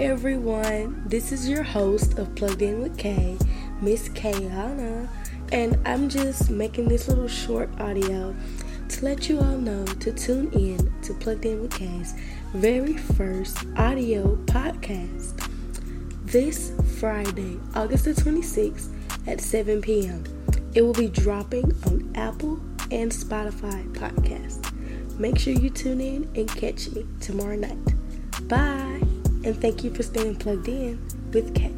everyone, this is your host of Plugged In with Kay, Miss Kayana, and I'm just making this little short audio to let you all know to tune in to Plugged In with Kay's very first audio podcast this Friday, August the 26th at 7 p.m. It will be dropping on Apple and Spotify podcasts. Make sure you tune in and catch me tomorrow night. Bye, and thank you for staying plugged in with Kay.